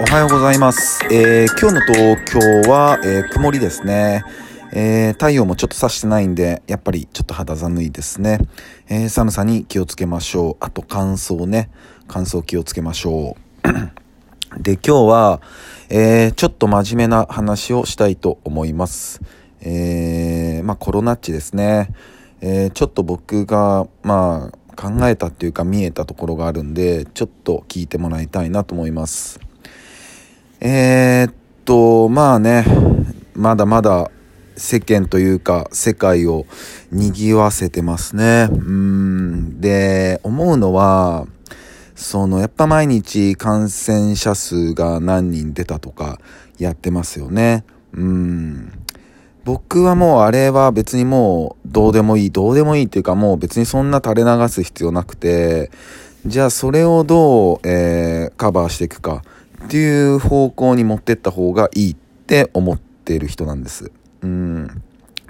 おはようございます。えー今日の東京は、えー曇りですね。えー太陽もちょっと差してないんで、やっぱりちょっと肌寒いですね。え寒さに気をつけましょう。あと乾燥ね。乾燥気をつけましょう。で、今日は、えちょっと真面目な話をしたいと思います。えまあコロナっちですね。えちょっと僕が、まあ、考えたっていうか見えたところがあるんで、ちょっと聞いてもらいたいなと思います。えーっと、まあね、まだまだ世間というか世界を賑わせてますね。うん。で、思うのは、その、やっぱ毎日感染者数が何人出たとかやってますよね。うん。僕はもうあれは別にもうどうでもいい、どうでもいいっていうかもう別にそんな垂れ流す必要なくて、じゃあそれをどう、えーカバーしていくかっていう方向に持ってった方がいいって思っている人なんです。うん。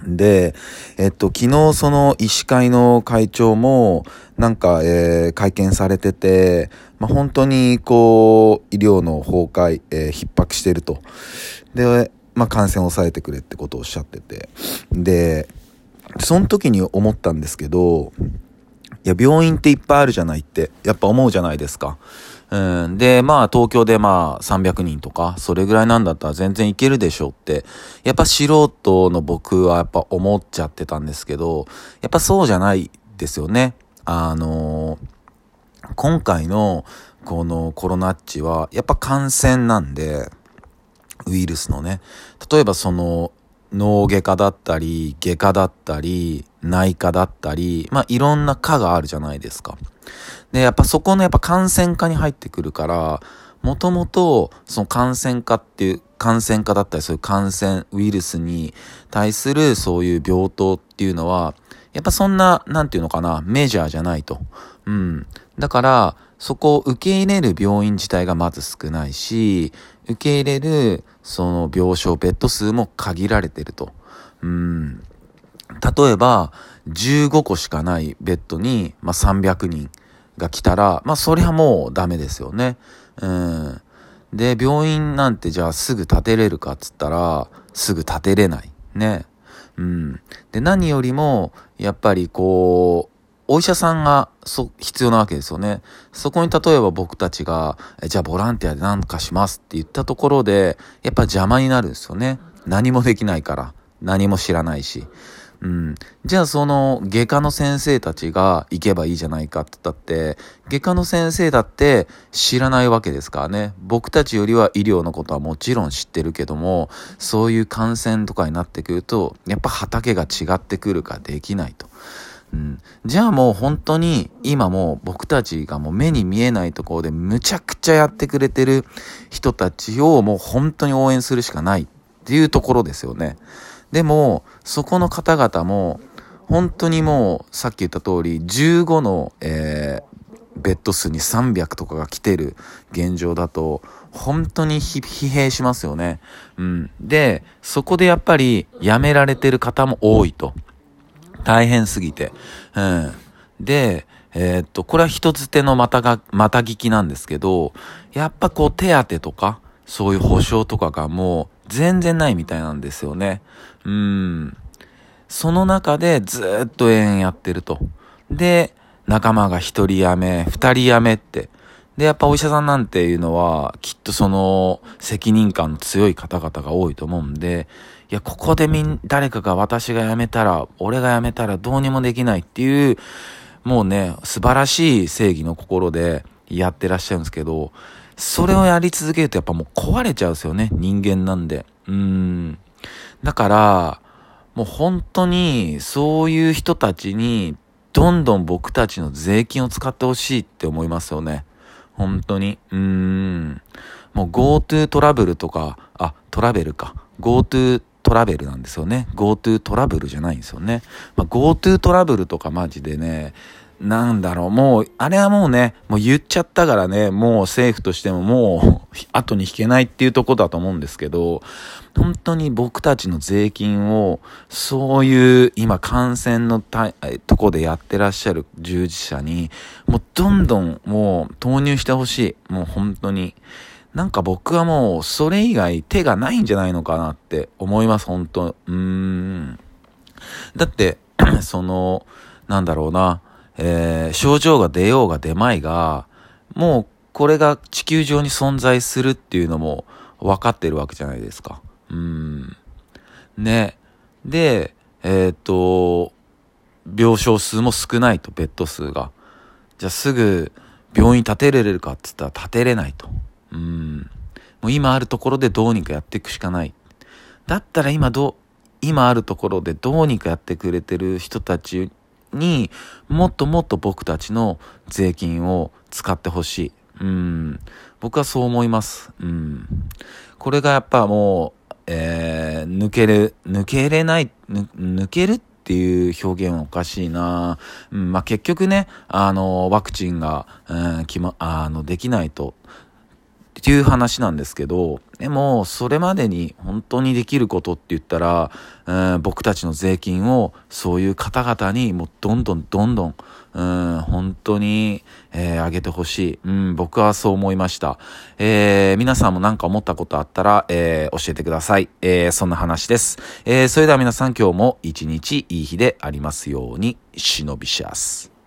で、えっと、昨日その医師会の会長も、なんか、えー会見されてて、まあ、本当に、こう、医療の崩壊、えー逼迫してると。で、まあ、感染を抑えてくれってことをおっしゃってて。で、その時に思ったんですけど、いや、病院っていっぱいあるじゃないって、やっぱ思うじゃないですか。うん。で、まあ、東京でまあ、300人とか、それぐらいなんだったら全然いけるでしょうって、やっぱ素人の僕はやっぱ思っちゃってたんですけど、やっぱそうじゃないですよね。あの今回のこのコロナっちは、やっぱ感染なんで、ウイルスのね。例えばその、脳外科だったり、外科だったり、内科だったり、まあいろんな科があるじゃないですか。で、やっぱそこのやっぱ感染科に入ってくるから、もともとその感染科っていう、感染科だったりそういう感染ウイルスに対するそういう病棟っていうのは、やっぱそんな、なんていうのかな、メジャーじゃないと。うん。だから、そこを受け入れる病院自体がまず少ないし、受け入れるその病床、ベッド数も限られてると。うん。例えば、15個しかないベッドに、まあ、300人が来たら、まあ、そりゃもうダメですよね。うん。で、病院なんてじゃあすぐ建てれるかっつったら、すぐ建てれない。ね。うん。で、何よりも、やっぱりこう、お医者さんが、そ、必要なわけですよね。そこに例えば僕たちが、じゃあボランティアで何かしますって言ったところで、やっぱ邪魔になるんですよね。何もできないから。何も知らないし。うん。じゃあその外科の先生たちが行けばいいじゃないかって言ったって、外科の先生だって知らないわけですからね。僕たちよりは医療のことはもちろん知ってるけども、そういう感染とかになってくると、やっぱ畑が違ってくるかできないと。うん、じゃあもう本当に今も僕たちがもう目に見えないところでむちゃくちゃやってくれてる人たちをもう本当に応援するしかないっていうところですよね。でも、そこの方々も本当にもうさっき言った通り15の、えーベッド数に300とかが来てる現状だと、本当に疲弊しますよね。うん。で、そこでやっぱり辞められてる方も多いと。大変すぎて。うん。で、えーっと、これは人づてのまたが、また聞きなんですけど、やっぱこう手当とか、そういう保証とかがもう全然ないみたいなんですよね。うん。その中でずっと永遠やってると。で、仲間が一人辞め、二人辞めって。で、やっぱお医者さんなんていうのは、きっとその、責任感の強い方々が多いと思うんで、いや、ここでみん、誰かが私が辞めたら、俺が辞めたらどうにもできないっていう、もうね、素晴らしい正義の心でやってらっしゃるんですけど、それをやり続けるとやっぱもう壊れちゃうんですよね、人間なんで。うん。だから、もう本当に、そういう人たちに、どんどん僕たちの税金を使ってほしいって思いますよね。本当に。うーん。もう GoTo トラブルとか、あ、トラベルか。GoTo トラベルなんですよね。GoTo トラブルじゃないんですよね。まあ、GoTo トラブルとかマジでね、なんだろう、もう、あれはもうね、もう言っちゃったからね、もう政府としてももう、後に引けないっていうとこだと思うんですけど、本当に僕たちの税金を、そういう今感染のとこでやってらっしゃる従事者に、もうどんどんもう投入してほしい。もう本当に。なんか僕はもうそれ以外手がないんじゃないのかなって思います、本当うーん。だって、その、なんだろうな、えー、症状が出ようが出まいが、もうこれが地球上に存在するっていうのも分かってるわけじゃないですか。うん。ね。で、えっ、と、病床数も少ないと、ベッド数が。じゃあすぐ病院建てれるかって言ったら建てれないと。うん。もう今あるところでどうにかやっていくしかない。だったら今どう、今あるところでどうにかやってくれてる人たちにもっともっと僕たちの税金を使ってほしい。うん。僕はそう思います。うん。これがやっぱもう、えー、抜ける、抜けれない、抜けるっていう表現はおかしいな。うん、まあ、結局ね、あの、ワクチンが、うん、決ま、あの、できないと、っていう話なんですけど、でも、それまでに本当にできることって言ったら、えー、僕たちの税金をそういう方々にもうどんどんどんどん、うん、本当に、えー、上げてほしい。うん、僕はそう思いました。えー、皆さんも何か思ったことあったら、えー、教えてください。えー、そんな話です。えー、それでは皆さん今日も一日いい日でありますように、忍びしやす。